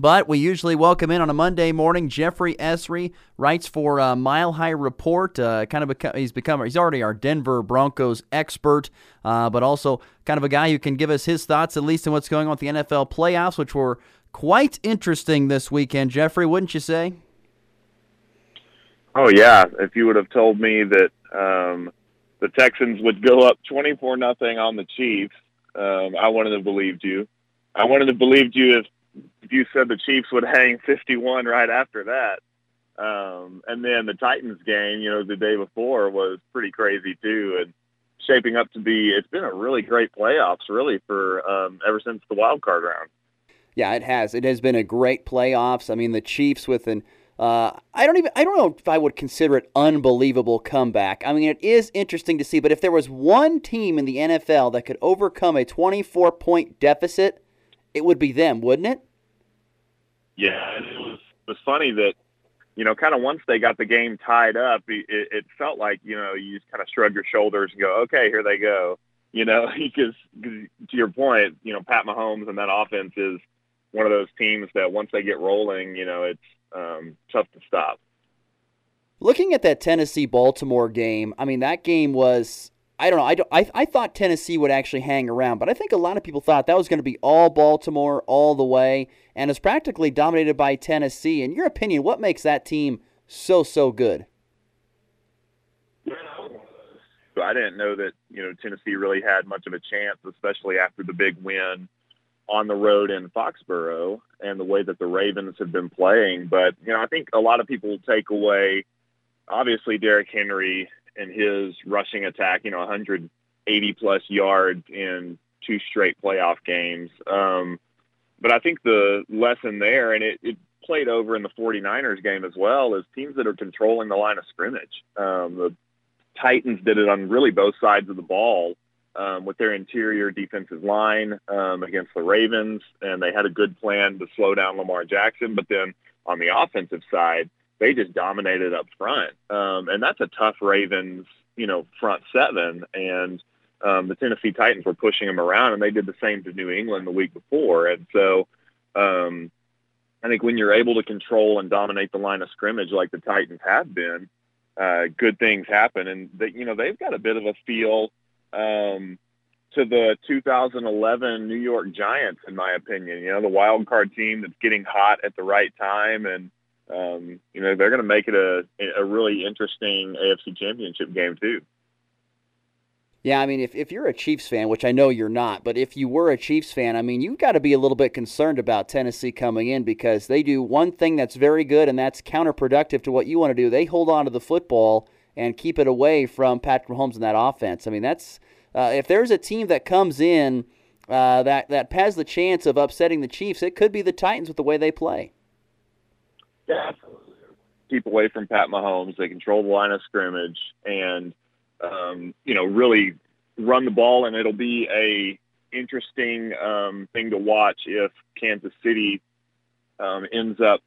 But we usually welcome in on a Monday morning. Jeffrey Esri writes for uh, Mile High Report. Uh, kind of a, he's become he's already our Denver Broncos expert, uh, but also kind of a guy who can give us his thoughts at least on what's going on with the NFL playoffs, which were quite interesting this weekend. Jeffrey, wouldn't you say? Oh yeah, if you would have told me that um, the Texans would go up twenty four nothing on the Chiefs, um, I wouldn't have believed you. I wouldn't have believed you if you said the Chiefs would hang 51 right after that. Um, and then the Titans game, you know, the day before was pretty crazy too, and shaping up to be. It's been a really great playoffs, really, for um, ever since the wild card round. Yeah, it has. It has been a great playoffs. I mean, the Chiefs with an uh, I don't even I don't know if I would consider it unbelievable comeback. I mean, it is interesting to see, but if there was one team in the NFL that could overcome a 24 point deficit, it would be them, wouldn't it? Yeah, it was it was funny that you know, kind of once they got the game tied up, it, it felt like you know you just kind of shrug your shoulders and go, okay, here they go. You know, because to your point, you know, Pat Mahomes and that offense is one of those teams that once they get rolling, you know, it's um, tough to stop. Looking at that Tennessee Baltimore game, I mean, that game was. I don't know. I, don't, I, I thought Tennessee would actually hang around, but I think a lot of people thought that was going to be all Baltimore all the way, and it's practically dominated by Tennessee. In your opinion, what makes that team so so good? I didn't know that you know Tennessee really had much of a chance, especially after the big win on the road in Foxborough and the way that the Ravens have been playing. But, you know, I think a lot of people take away, obviously, Derrick Henry and his rushing attack, you know, 180 plus yards in two straight playoff games. Um, but I think the lesson there, and it, it played over in the 49ers game as well, is teams that are controlling the line of scrimmage. Um, the Titans did it on really both sides of the ball um, with their interior defensive line um, against the Ravens, and they had a good plan to slow down Lamar Jackson. But then on the offensive side, they just dominated up front, um, and that's a tough Ravens, you know, front seven. And um, the Tennessee Titans were pushing them around, and they did the same to New England the week before. And so, um, I think when you're able to control and dominate the line of scrimmage like the Titans have been, uh, good things happen. And they, you know, they've got a bit of a feel um, to the 2011 New York Giants, in my opinion. You know, the wild card team that's getting hot at the right time, and um, you know they're going to make it a a really interesting AFC Championship game too. Yeah, I mean, if, if you're a Chiefs fan, which I know you're not, but if you were a Chiefs fan, I mean, you've got to be a little bit concerned about Tennessee coming in because they do one thing that's very good, and that's counterproductive to what you want to do. They hold on to the football and keep it away from Patrick Mahomes in that offense. I mean, that's uh, if there's a team that comes in uh, that that has the chance of upsetting the Chiefs, it could be the Titans with the way they play. Yeah, keep away from Pat Mahomes. They control the line of scrimmage, and um, you know, really run the ball, and it'll be a interesting um, thing to watch if Kansas City um, ends up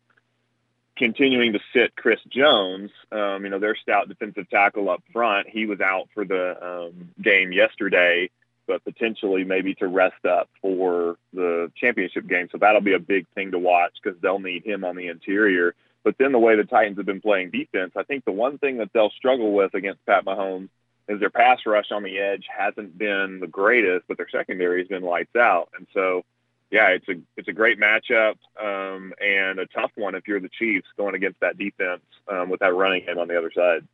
continuing to sit Chris Jones. Um, you know, their stout defensive tackle up front. He was out for the um, game yesterday, but potentially maybe to rest up for the championship game. So that'll be a big thing to watch because they'll need him on the interior. But then the way the Titans have been playing defense, I think the one thing that they'll struggle with against Pat Mahomes is their pass rush on the edge hasn't been the greatest, but their secondary has been lights out. And so, yeah, it's a it's a great matchup um, and a tough one if you're the Chiefs going against that defense um, with that running game on the other side.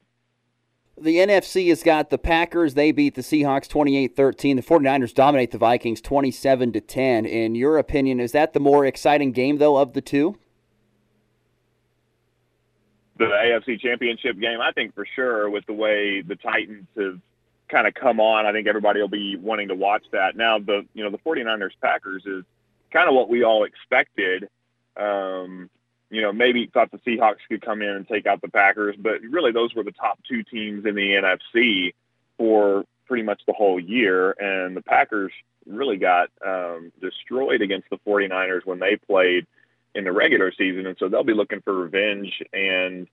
The NFC has got the Packers. They beat the Seahawks 28-13. The 49ers dominate the Vikings 27 to 10. In your opinion, is that the more exciting game though of the two? the AFC Championship game. I think for sure with the way the Titans have kind of come on, I think everybody will be wanting to watch that. Now the you know the 49ers Packers is kind of what we all expected. Um, you know, maybe thought the Seahawks could come in and take out the Packers, but really those were the top two teams in the NFC for pretty much the whole year. And the Packers really got um, destroyed against the 49ers when they played in the regular season, and so they'll be looking for revenge. And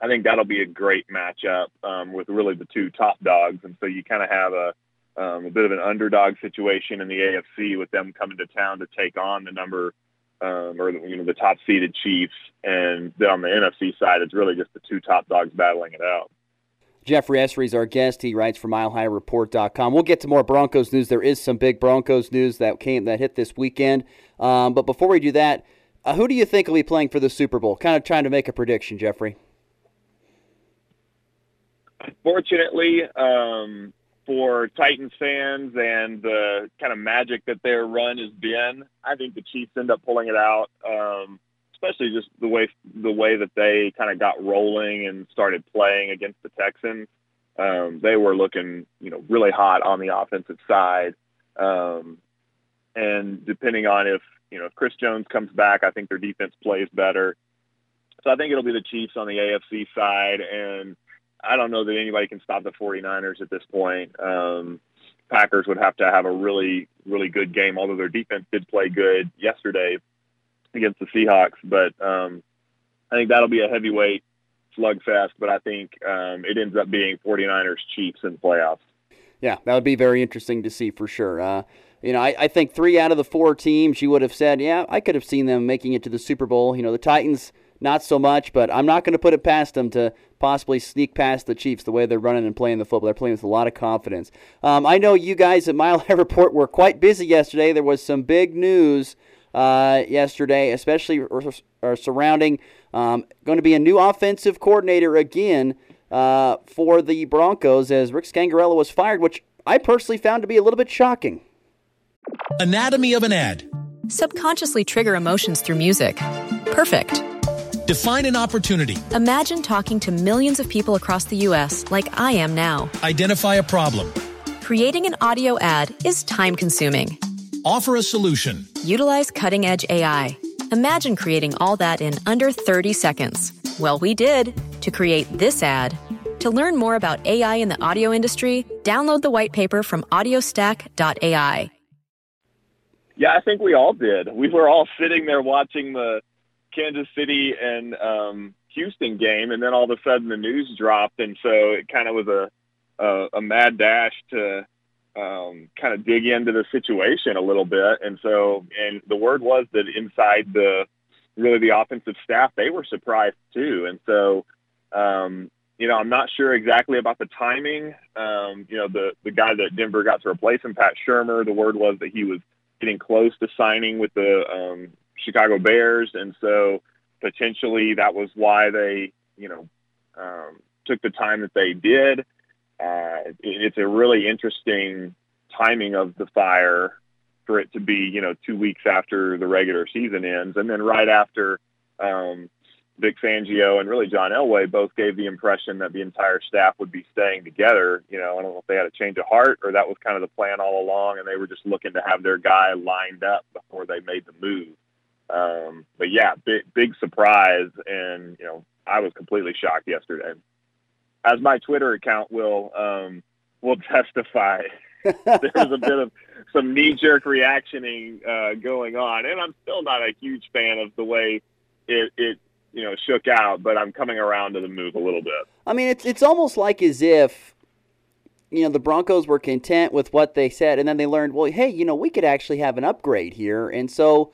I think that'll be a great matchup um, with really the two top dogs. And so you kind of have a um, a bit of an underdog situation in the AFC with them coming to town to take on the number um, or you know the top seeded Chiefs, and then on the NFC side, it's really just the two top dogs battling it out. Jeffrey Esri is our guest. He writes for MileHighReport.com. We'll get to more Broncos news. There is some big Broncos news that came that hit this weekend. Um, but before we do that, uh, who do you think will be playing for the Super Bowl? Kind of trying to make a prediction, Jeffrey. Fortunately, um, for Titans fans and the kind of magic that their run has been, I think the Chiefs end up pulling it out. Um, especially just the way the way that they kind of got rolling and started playing against the Texans. Um, they were looking, you know, really hot on the offensive side. Um, and depending on if you know, if Chris Jones comes back, I think their defense plays better. So I think it'll be the Chiefs on the AFC side, and I don't know that anybody can stop the 49ers at this point. Um, Packers would have to have a really, really good game, although their defense did play good yesterday against the Seahawks. But um, I think that'll be a heavyweight slugfest, but I think um, it ends up being 49ers Chiefs in the playoffs. Yeah, that would be very interesting to see for sure. Uh, you know, I, I think three out of the four teams you would have said, yeah, I could have seen them making it to the Super Bowl. You know, the Titans, not so much, but I'm not going to put it past them to possibly sneak past the Chiefs the way they're running and playing the football. They're playing with a lot of confidence. Um, I know you guys at Mile High Report were quite busy yesterday. There was some big news uh, yesterday, especially or, or surrounding um, going to be a new offensive coordinator again uh, for the Broncos as Rick Scangarello was fired, which I personally found to be a little bit shocking. Anatomy of an ad. Subconsciously trigger emotions through music. Perfect. Define an opportunity. Imagine talking to millions of people across the U.S. like I am now. Identify a problem. Creating an audio ad is time consuming. Offer a solution. Utilize cutting edge AI. Imagine creating all that in under 30 seconds. Well, we did to create this ad. To learn more about AI in the audio industry, download the white paper from audiostack.ai. Yeah, I think we all did. We were all sitting there watching the Kansas City and um, Houston game, and then all of a sudden the news dropped, and so it kind of was a a, a mad dash to um, kind of dig into the situation a little bit. And so, and the word was that inside the really the offensive staff, they were surprised too. And so, um, you know, I'm not sure exactly about the timing. Um, you know, the the guy that Denver got to replace him, Pat Shurmur, the word was that he was getting close to signing with the um, Chicago Bears, and so potentially that was why they, you know, um, took the time that they did. uh, it's a really interesting timing of the fire for it to be, you know, two weeks after the regular season ends, and then right after um, Vic Fangio and really John Elway both gave the impression that the entire staff would be staying together. You know, I don't know if they had a change of heart or that was kind of the plan all along, and they were just looking to have their guy lined up before they made the move. Um, but yeah, big big surprise, and you know, I was completely shocked yesterday. As my Twitter account will um, will testify, there was a bit of some knee jerk reactioning uh, going on, and I'm still not a huge fan of the way it, it you know shook out, but I'm coming around to the move a little bit. I mean, it's it's almost like as if you know the Broncos were content with what they said, and then they learned, well, hey, you know, we could actually have an upgrade here, and so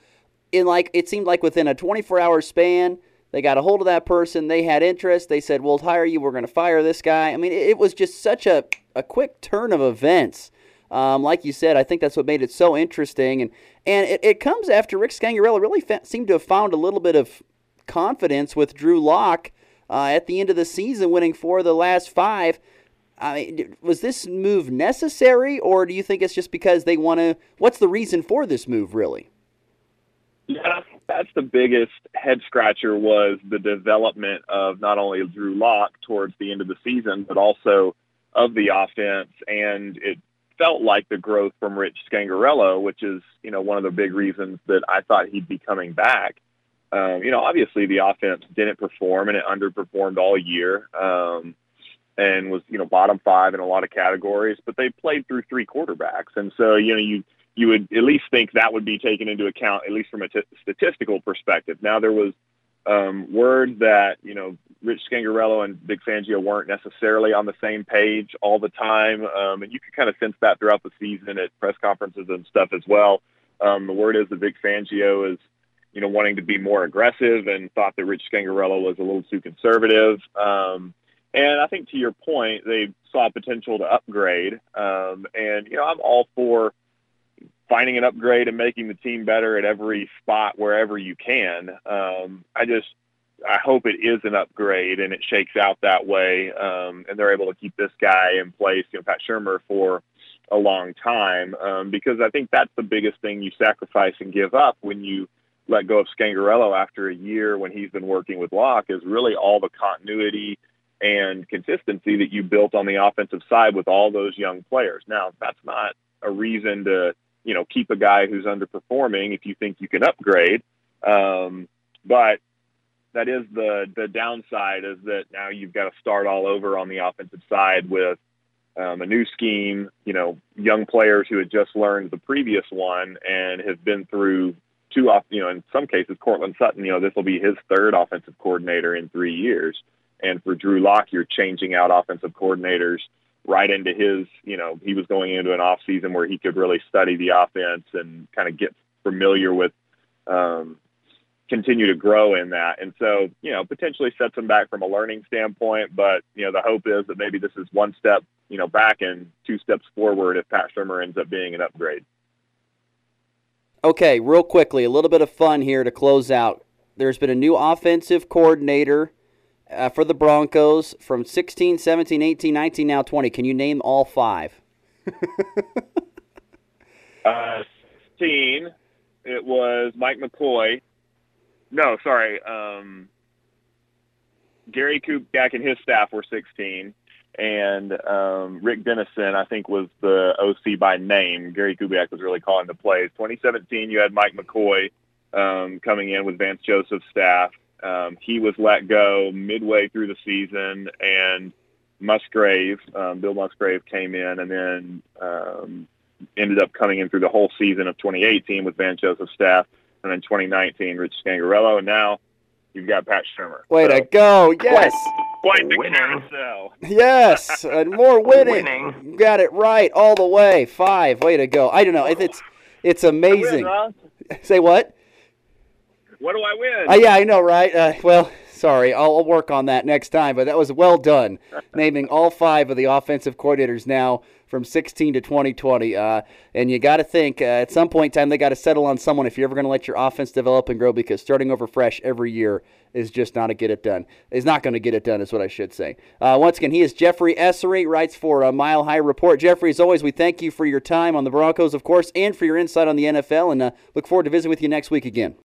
in like it seemed like within a 24 hour span they got a hold of that person. They had interest. They said, "We'll hire you. We're going to fire this guy." I mean, it, was just such a a quick turn of events. Um, like you said, I think that's what made it so interesting, and and it, it comes after Rick Scangarello really fa- seemed to have found a little bit of confidence with Drew Lock uh, at the end of the season, winning four of the last five. I mean, was this move necessary, or do you think it's just because they want to? What's the reason for this move, really? Yeah, that's the biggest head scratcher was the development of not only Drew Lock towards the end of the season, but also of the offense. And it felt like the growth from Rich Scangarello, which is, you know, one of the big reasons that I thought he'd be coming back. Um, you know, obviously the offense didn't perform and it underperformed all year. Um, and was, you know, bottom five in a lot of categories, but they played through three quarterbacks. And so, you know, you, you would at least think that would be taken into account, at least from a t- statistical perspective. Now, there was um, word that, you know, Rich Scangarello and Vic Fangio weren't necessarily on the same page all the time. Um, and you could kind of sense that throughout the season at press conferences and stuff as well. Um, the word is that Vic Fangio is, you know, wanting to be more aggressive and thought that Rich Scangarello was a little too conservative. Um, and I think to your point, they saw potential to upgrade. Um, and, you know, I'm all for – finding an upgrade and making the team better at every spot wherever you can. Um, I just I hope it is an upgrade and it shakes out that way, um, and they're able to keep this guy in place, you know, Pat Shurmur for a long time, um, because I think that's the biggest thing you sacrifice and give up when you let go of Scangarello after a year when he's been working with Lock is really all the continuity and consistency that you built on the offensive side with all those young players. Now, that's not a reason to you know, keep a guy who's underperforming if you think you can upgrade. Um, but that is the the downside is that now you've got to start all over on the offensive side with um, a new scheme. You know, young players who had just learned the previous one and have been through two off. You know, in some cases, Courtland Sutton. You know, this will be his third offensive coordinator in three years. And for Drew Lock, you're changing out offensive coordinators right into his, you know, he was going into an off season where he could really study the offense and kind of get familiar with, um, continue to grow in that. And so, you know, potentially sets him back from a learning standpoint. But, you know, the hope is that maybe this is one step, you know, back and two steps forward if Pat Shurmur ends up being an upgrade. Okay, real quickly, a little bit of fun here to close out. There's been a new offensive coordinator uh, for the Broncos from 16, 17, 18, 19, now 20. Can you name all five? uh, 16, it was Mike McCoy. No, sorry. Um, Gary Kubiak and his staff were 16. And um, Rick Dennison, I think, was the OC by name. Gary Kubiak was really calling the plays. 2017, you had Mike McCoy um, coming in with Vance Joseph's staff. Um, he was let go midway through the season, and Musgrave, um, Bill Musgrave, came in and then um, ended up coming in through the whole season of 2018 with Van Joseph's staff, and then 2019 Rich Scangarello, and now you've got Pat Shurmur. Way so, to go! Yes, quite, quite the winning. carousel. Yes, and more winning. winning. got it right all the way. Five. Way to go! I don't know. It's it's amazing. Say what? What do I win? Uh, yeah, I know, right? Uh, well, Sorry, I'll, I'll work on that next time. But that was well done, naming all five of the offensive coordinators now from 16 to 2020. Uh, and you got to think uh, at some point in time they got to settle on someone if you're ever going to let your offense develop and grow because starting over fresh every year is just not to get it done. Is not going to get it done, is what I should say. Uh, once again, he is Jeffrey Essery, writes for a Mile High Report. Jeffrey, as always, we thank you for your time on the Broncos, of course, and for your insight on the NFL, and uh, look forward to visiting with you next week again.